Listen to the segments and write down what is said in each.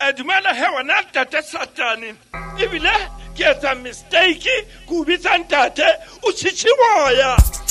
Eh, dumela he wena tate satane ebile ke etsa mistake ke o bitsa ntate o tšhitšhiboya ntsha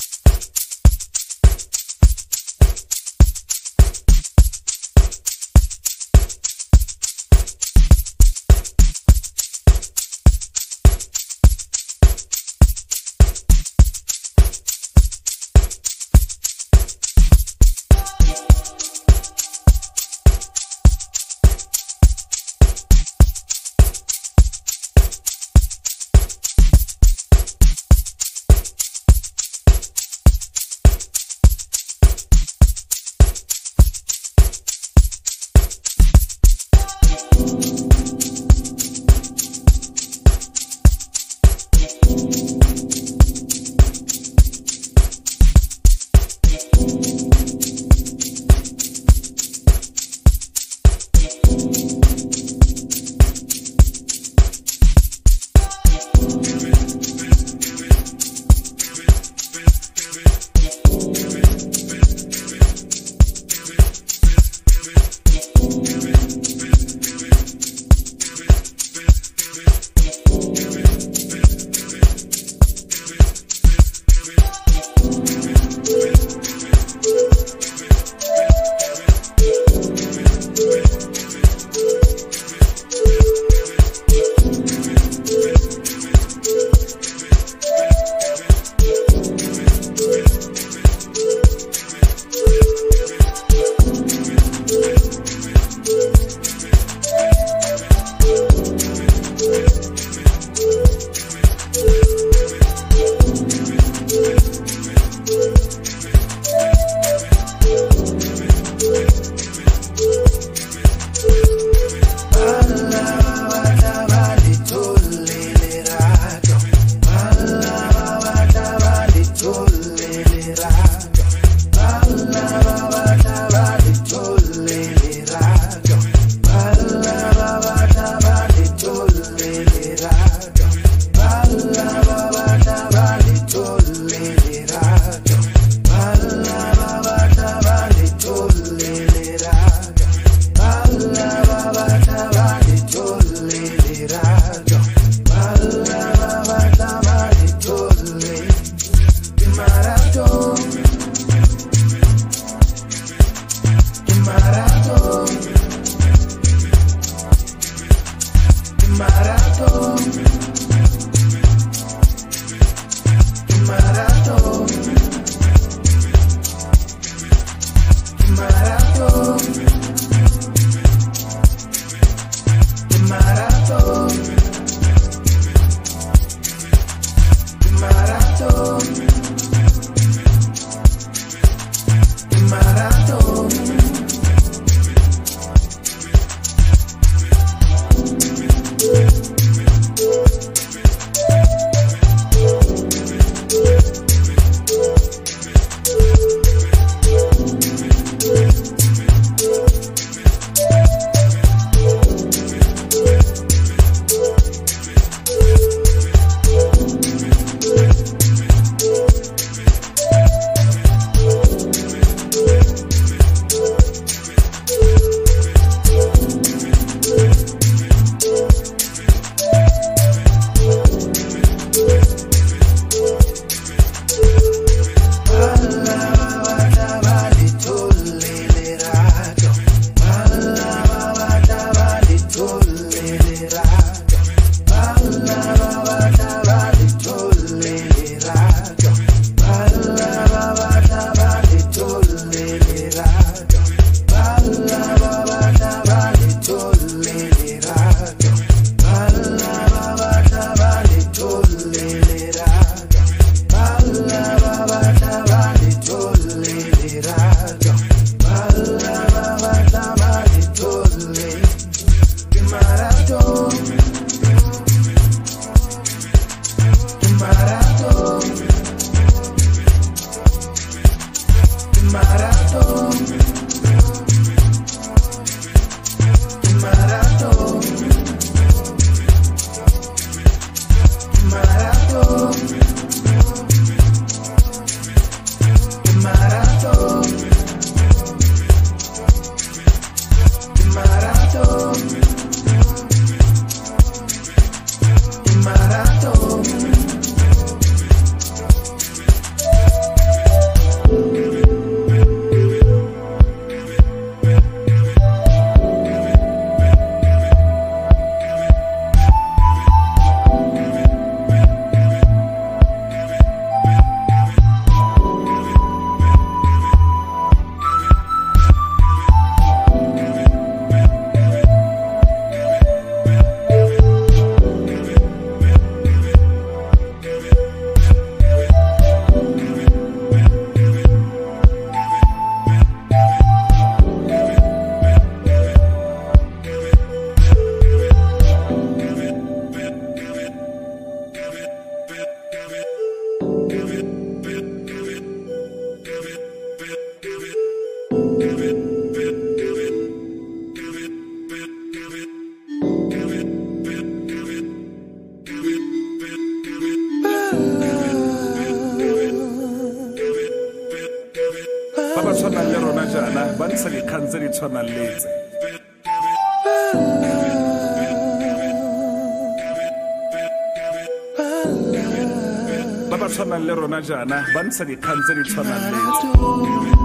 jaana ba ntsha dikgang tse di tshwanang letse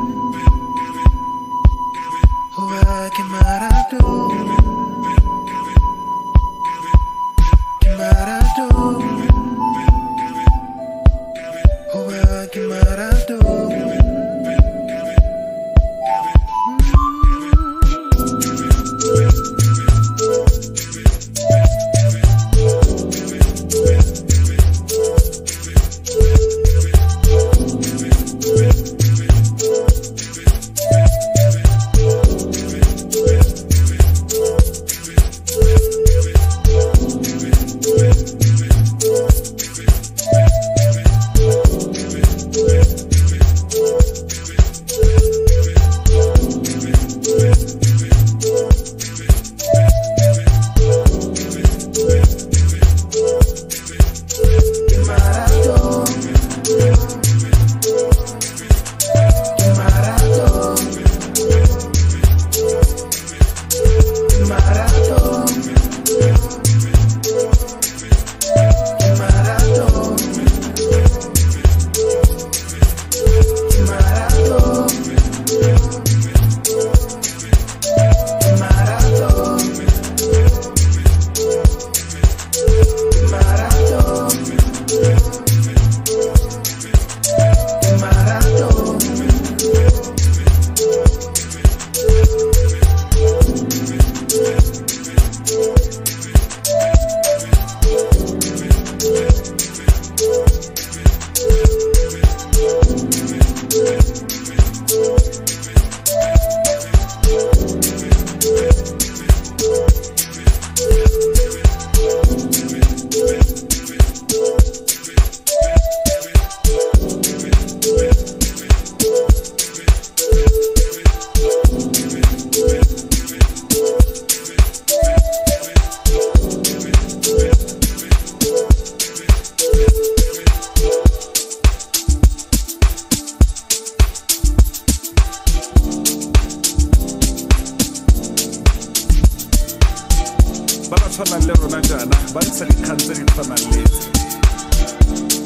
Music.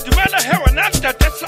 jumela hewa na mtatesa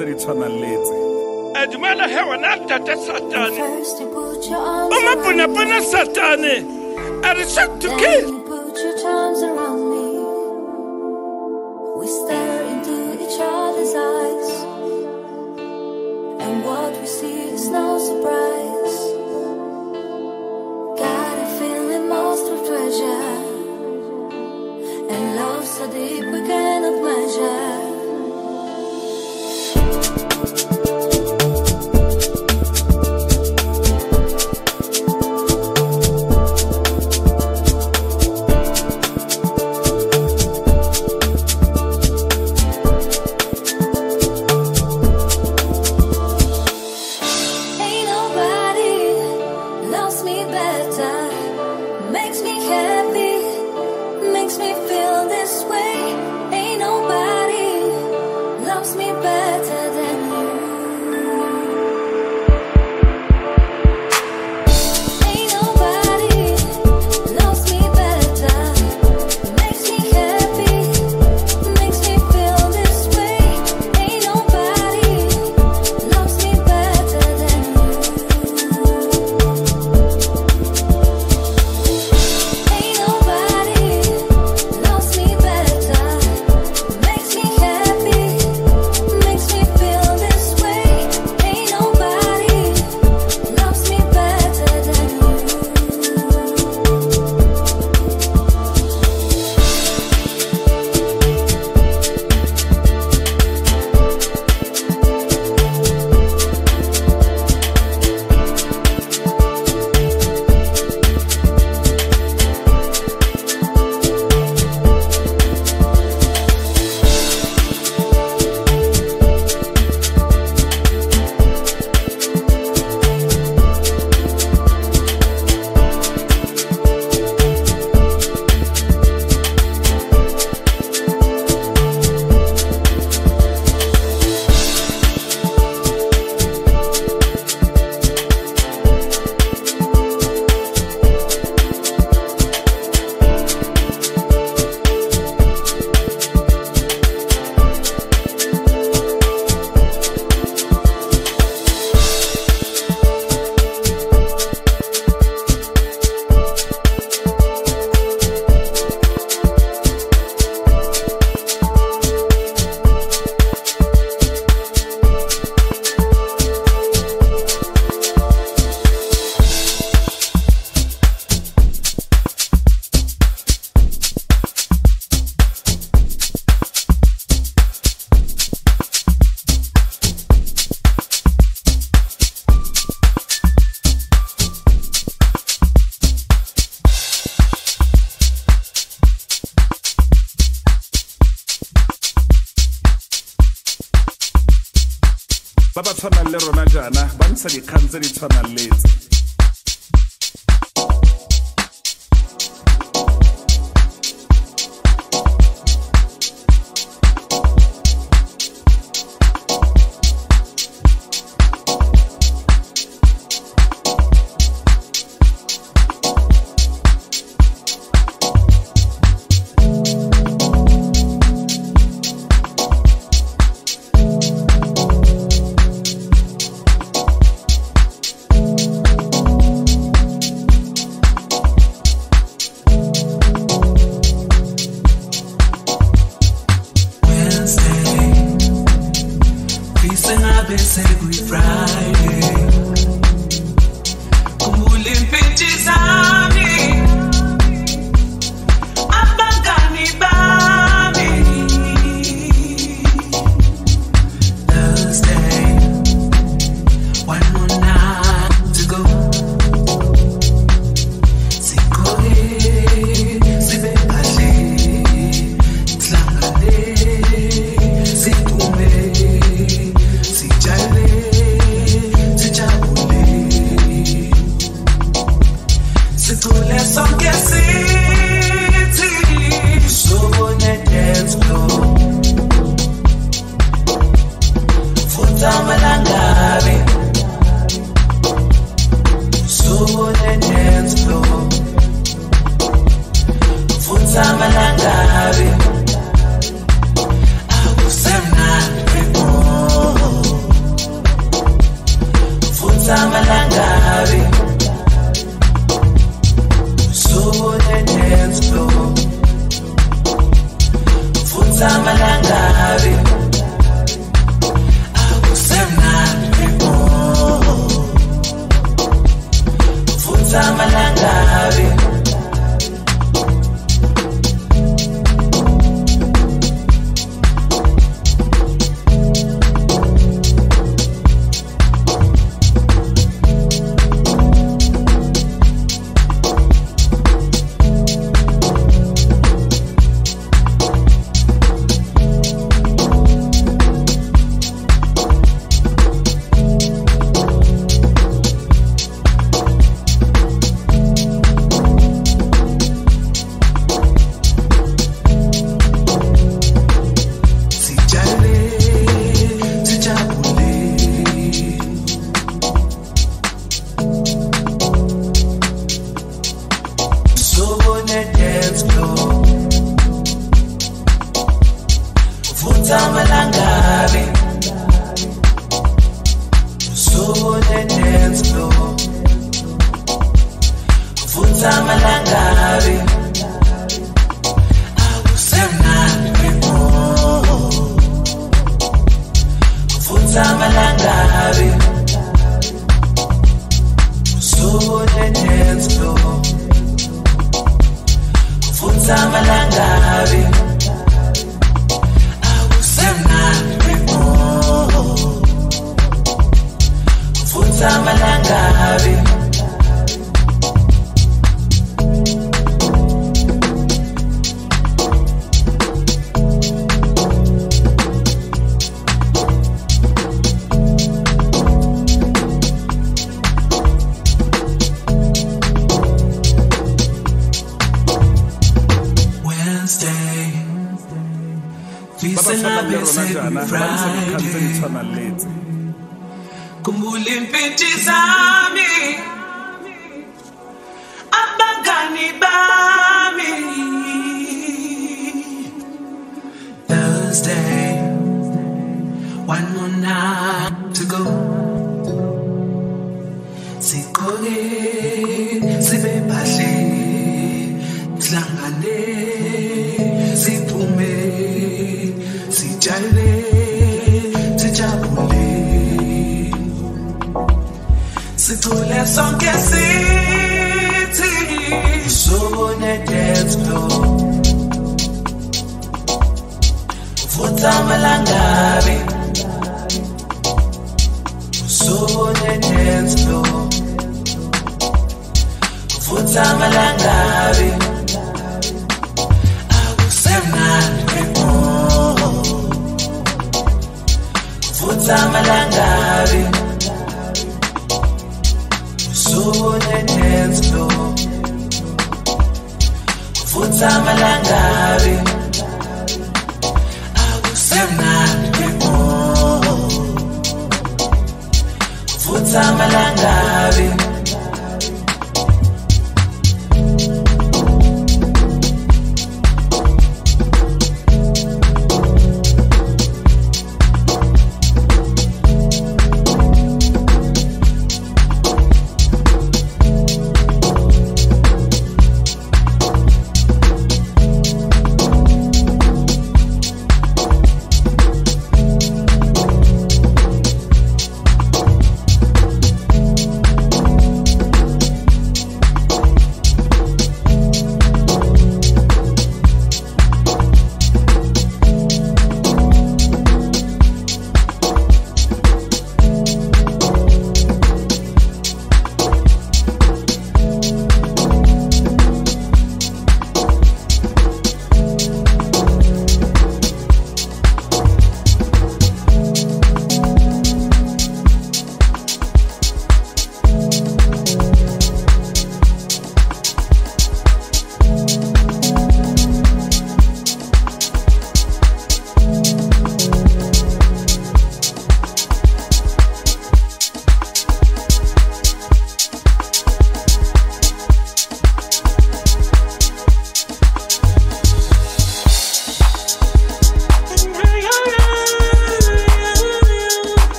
tse di tshwanang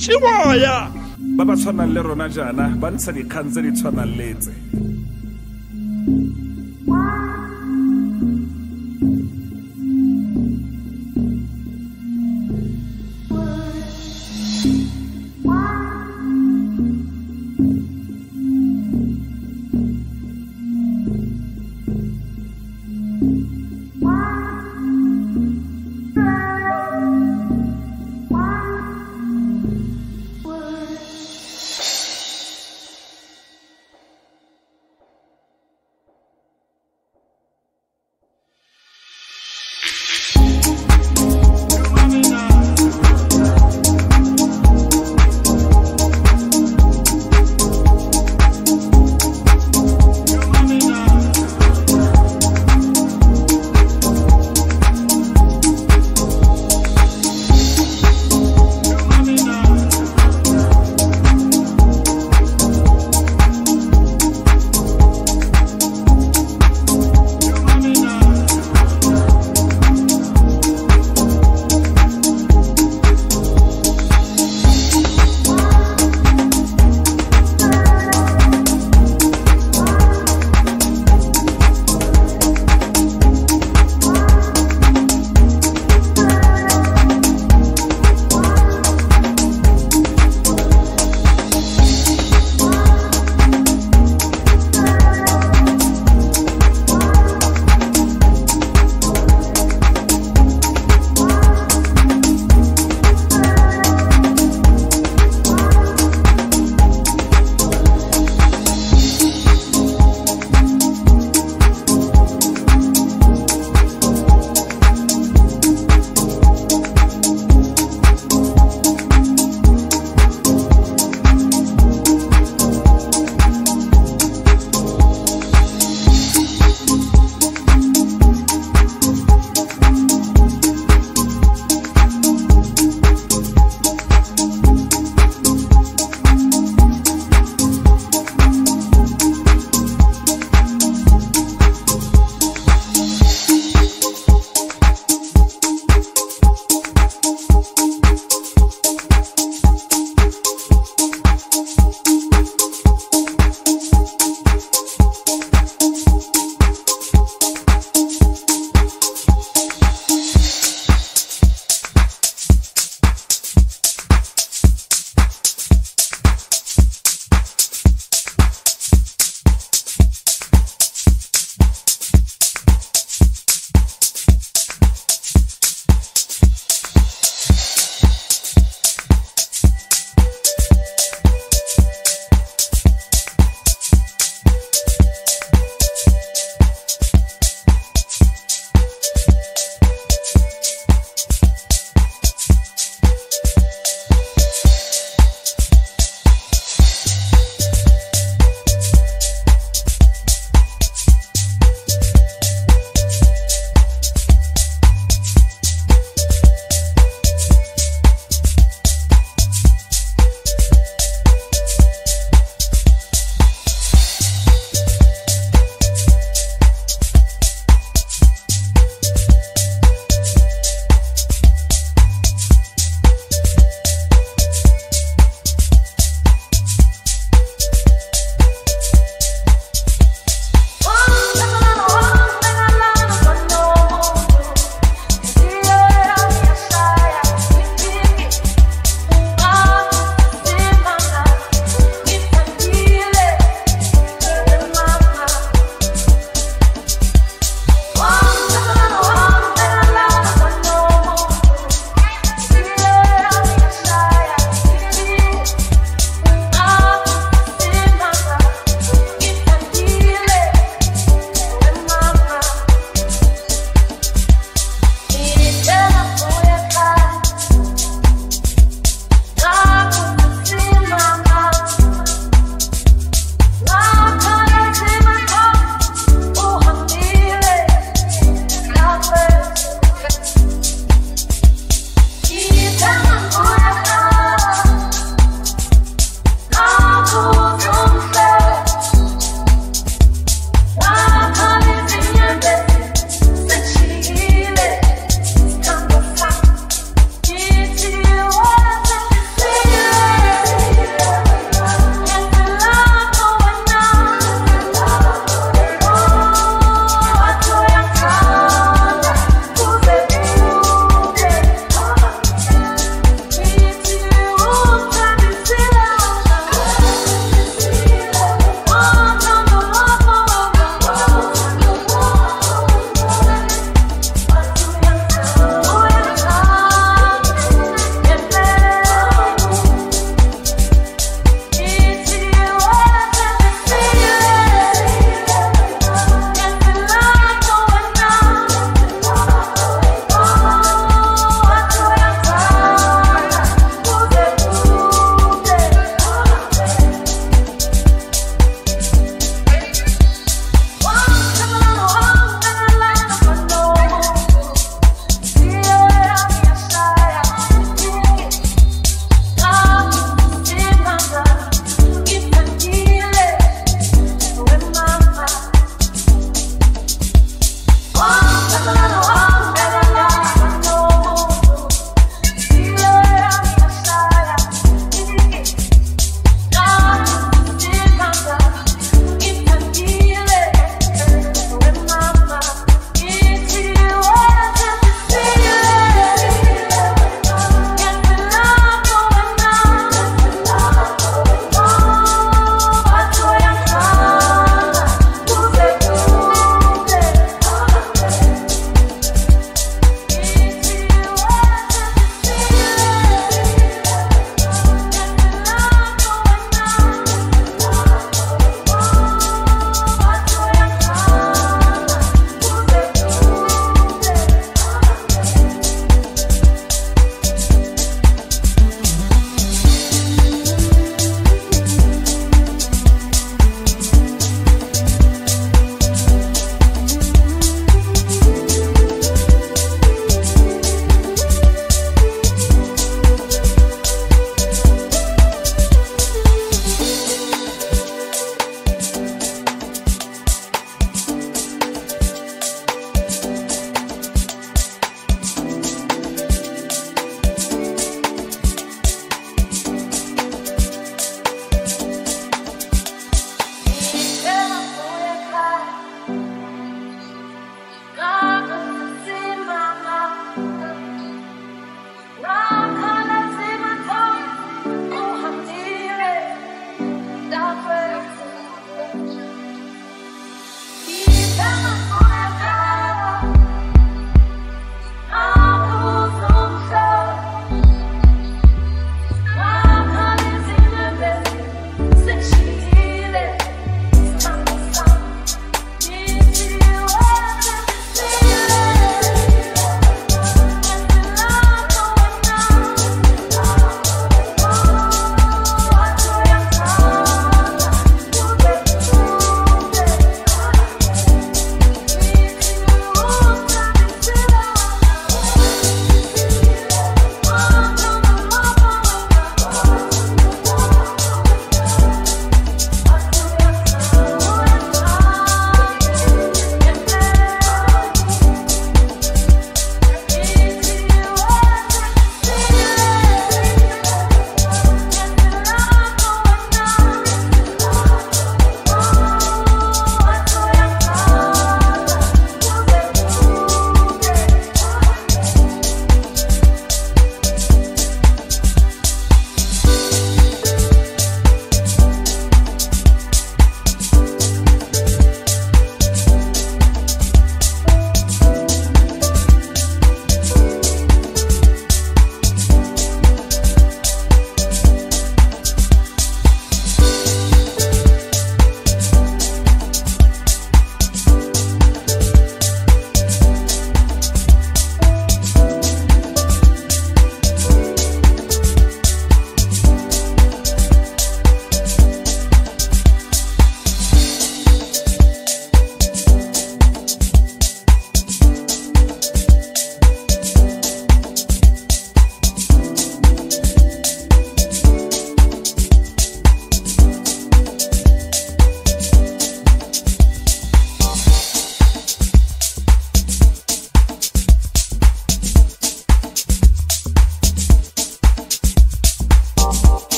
tšhemoya ba ba tshwanang le rona jaana ba ntsha dikgang tse di tshwanang letse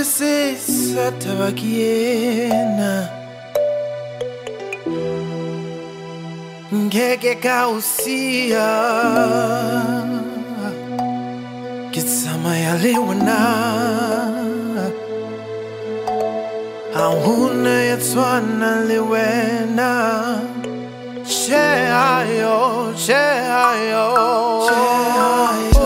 This tabakiena ngeke kausia kitsama yaliwana ahuna yetswana le wena ayo ayo, ayo.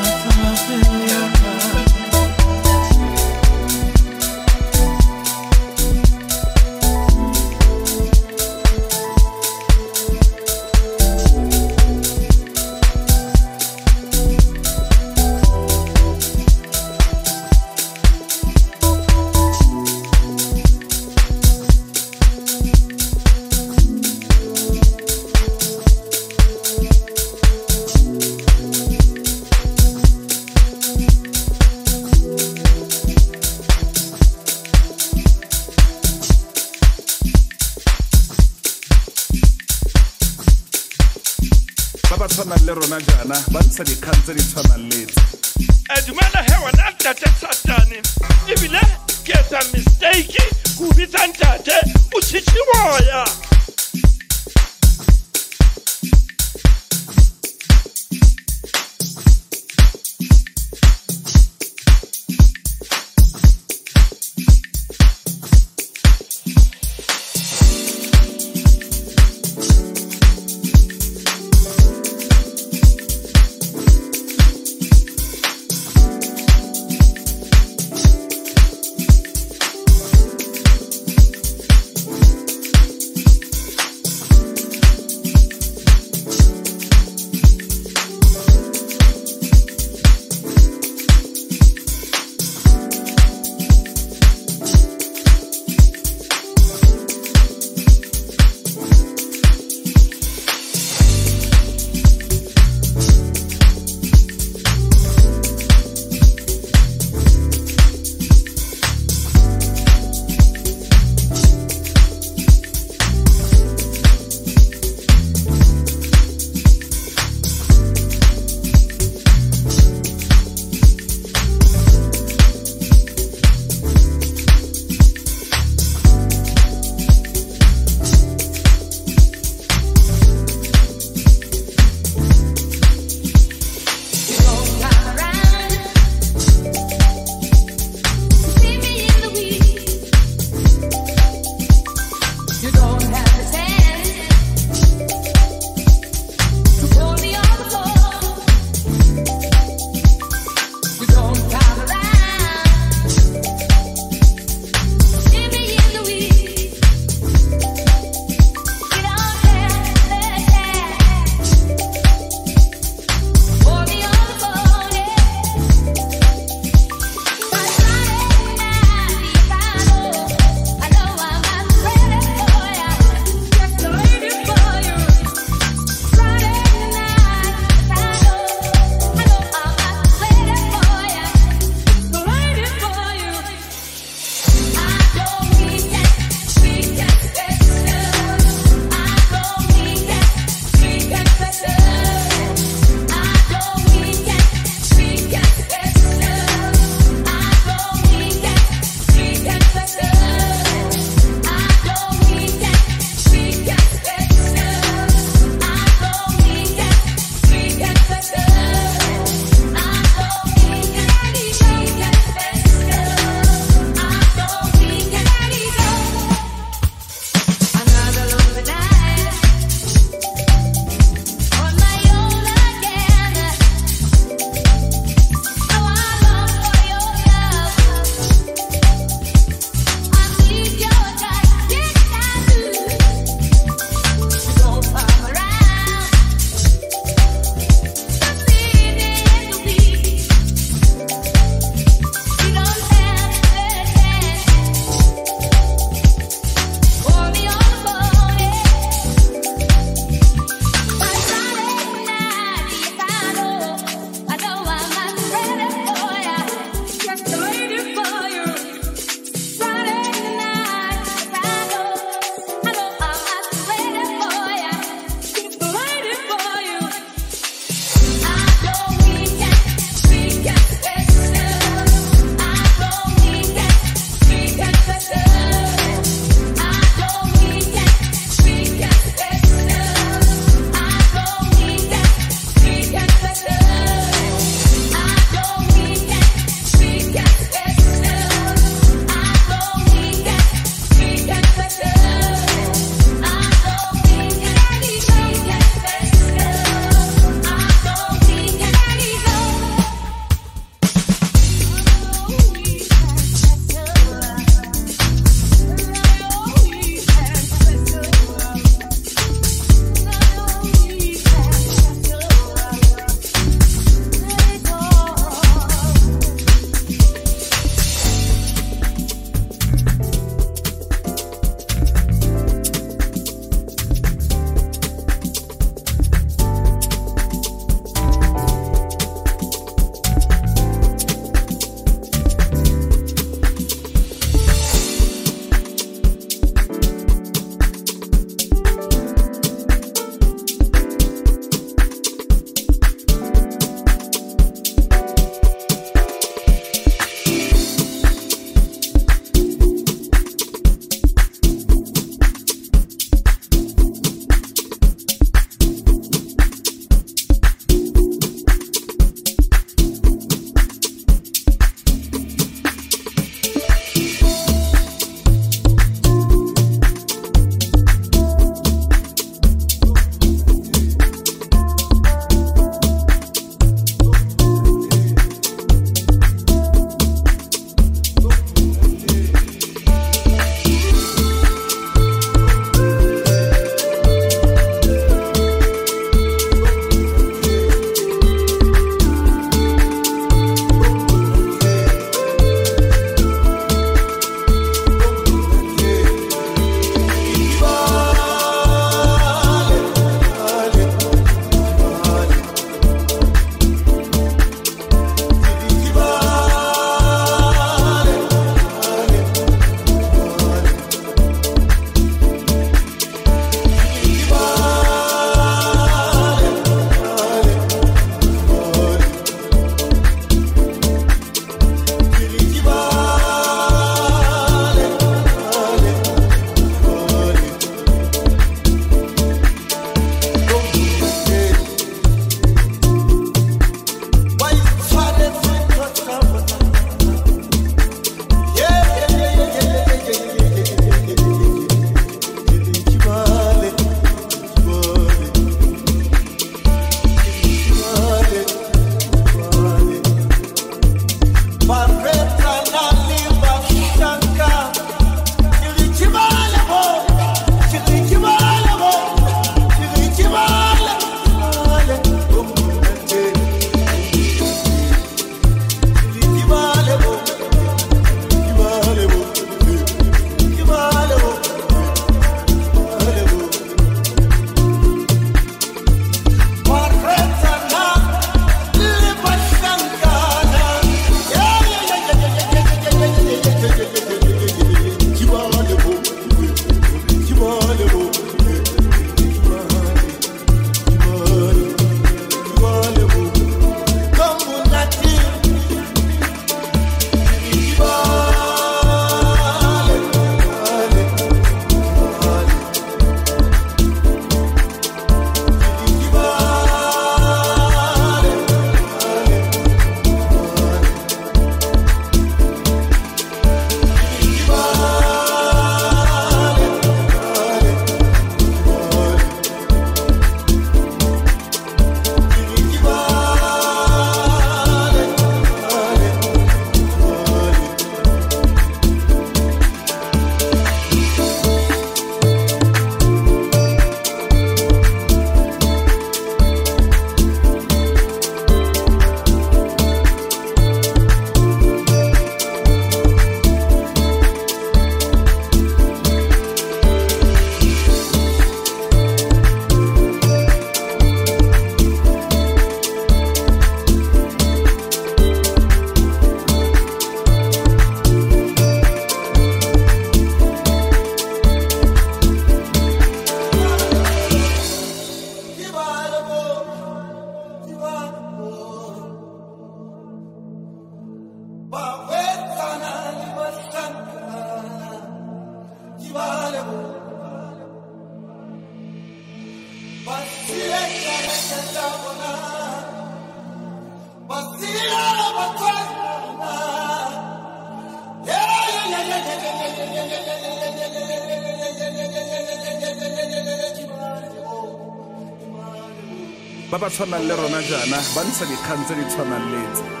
Tshwanang le rona jaana ba ntsha dikgang tse di tshwanang le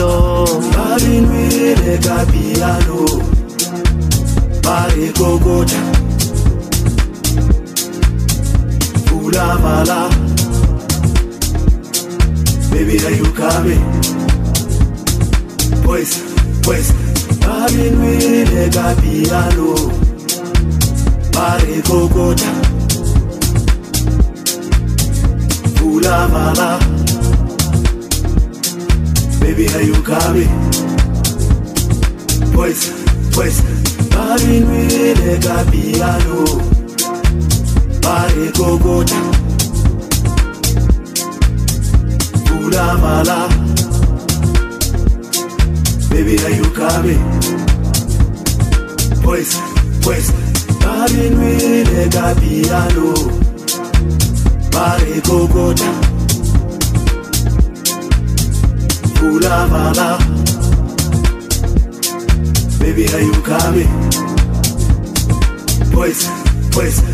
Ito Bari nwire ka piano Bari kokocha Fula mala. Baby are you coming Pues, pues. Bari nwire ka piano Bari kokocha Fula mala. Baby, how you got me? Pues, pues, Bari nwile kapiano Bari kokota Kula mala. Baby, how you got me? Pues, pues, Bari nwile kapiano Bari kokota Kula mala Baby are you coming? Voice, voice.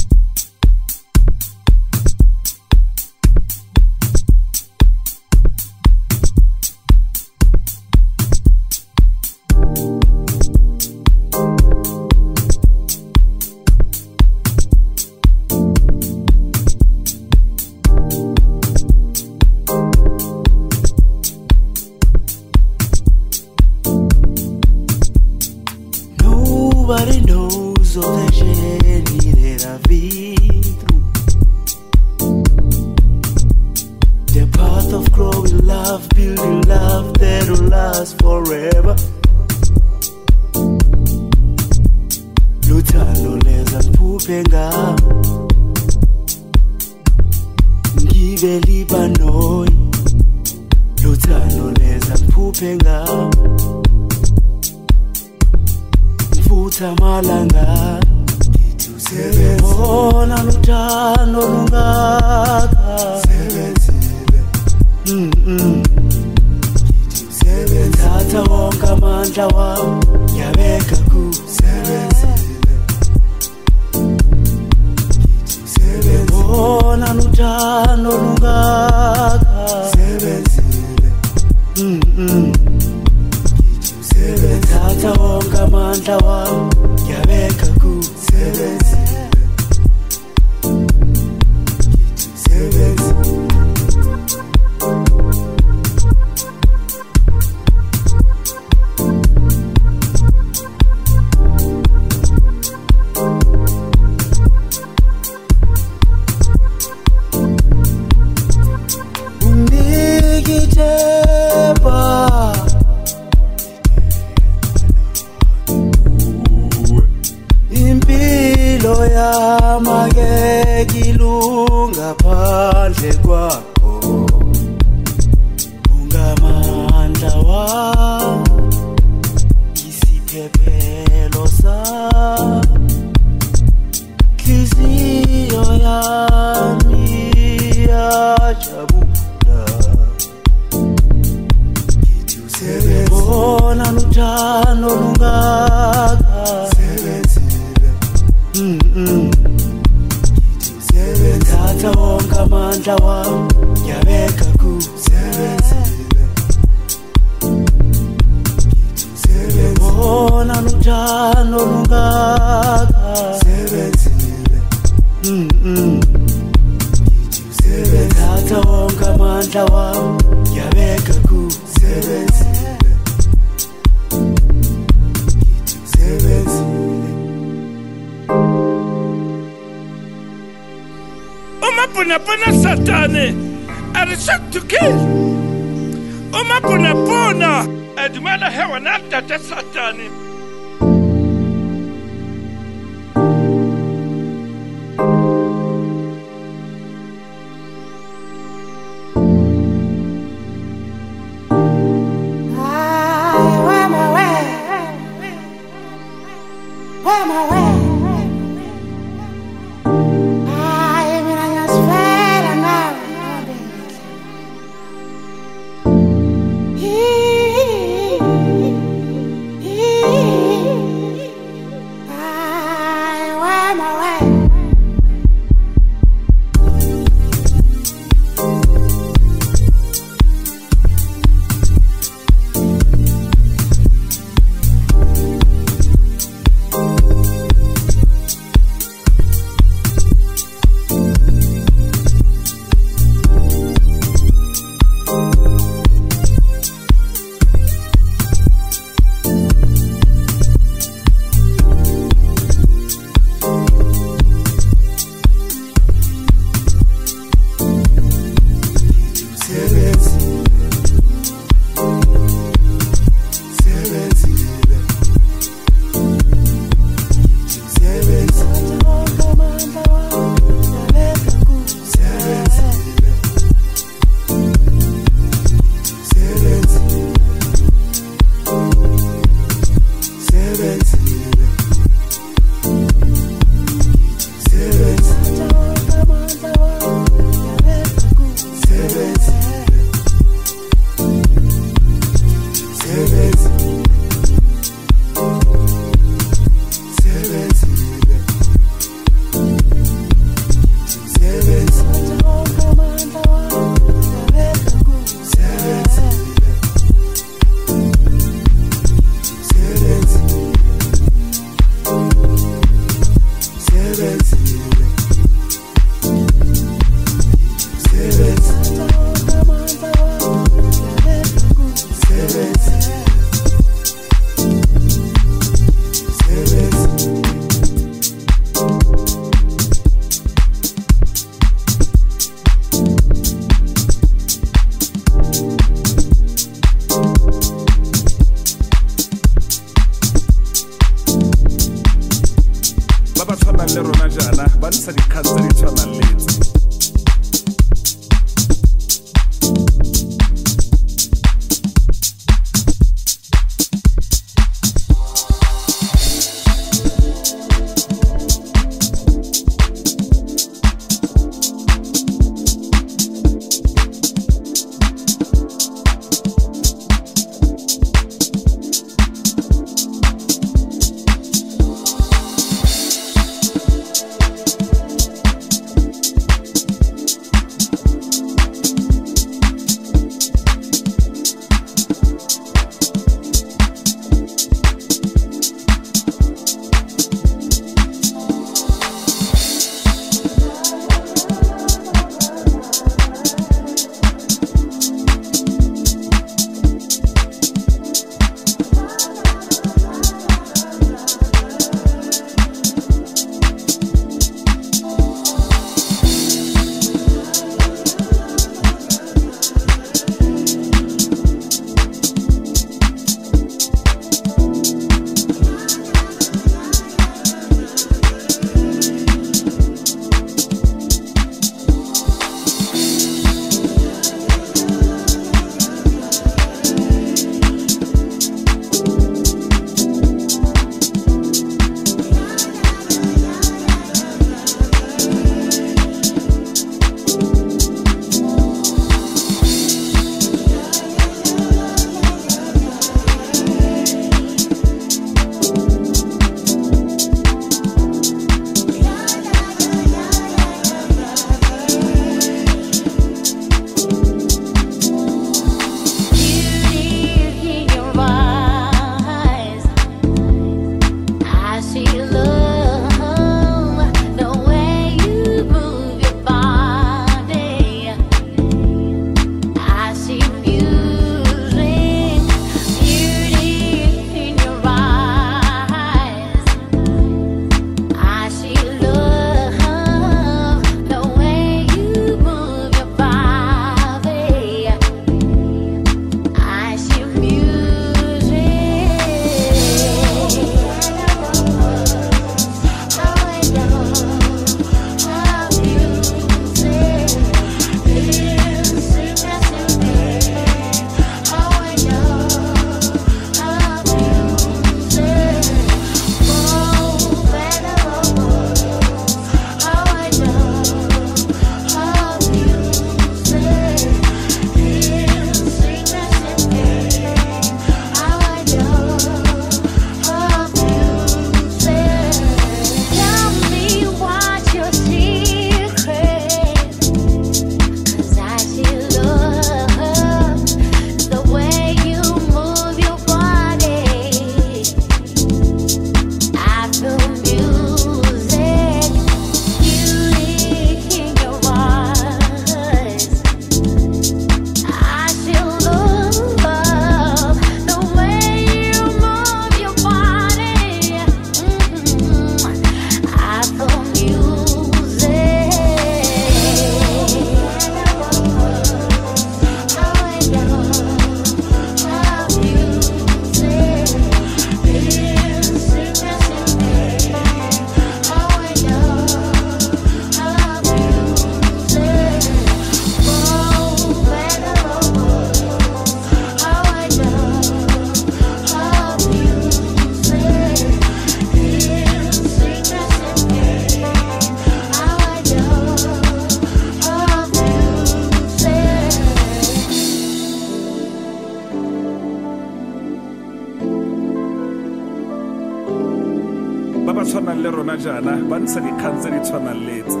Jaana ba ntsha dikgang tse di tshwanang le tse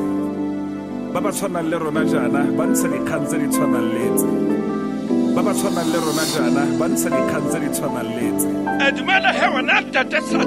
ba ba tshwanang le rona jaana ba ntsha dikgang tse di tshwanang le tse ba ba tshwanang le rona jaana ba ntsha dikgang tse di tshwanang le tse dumela he wena tate satane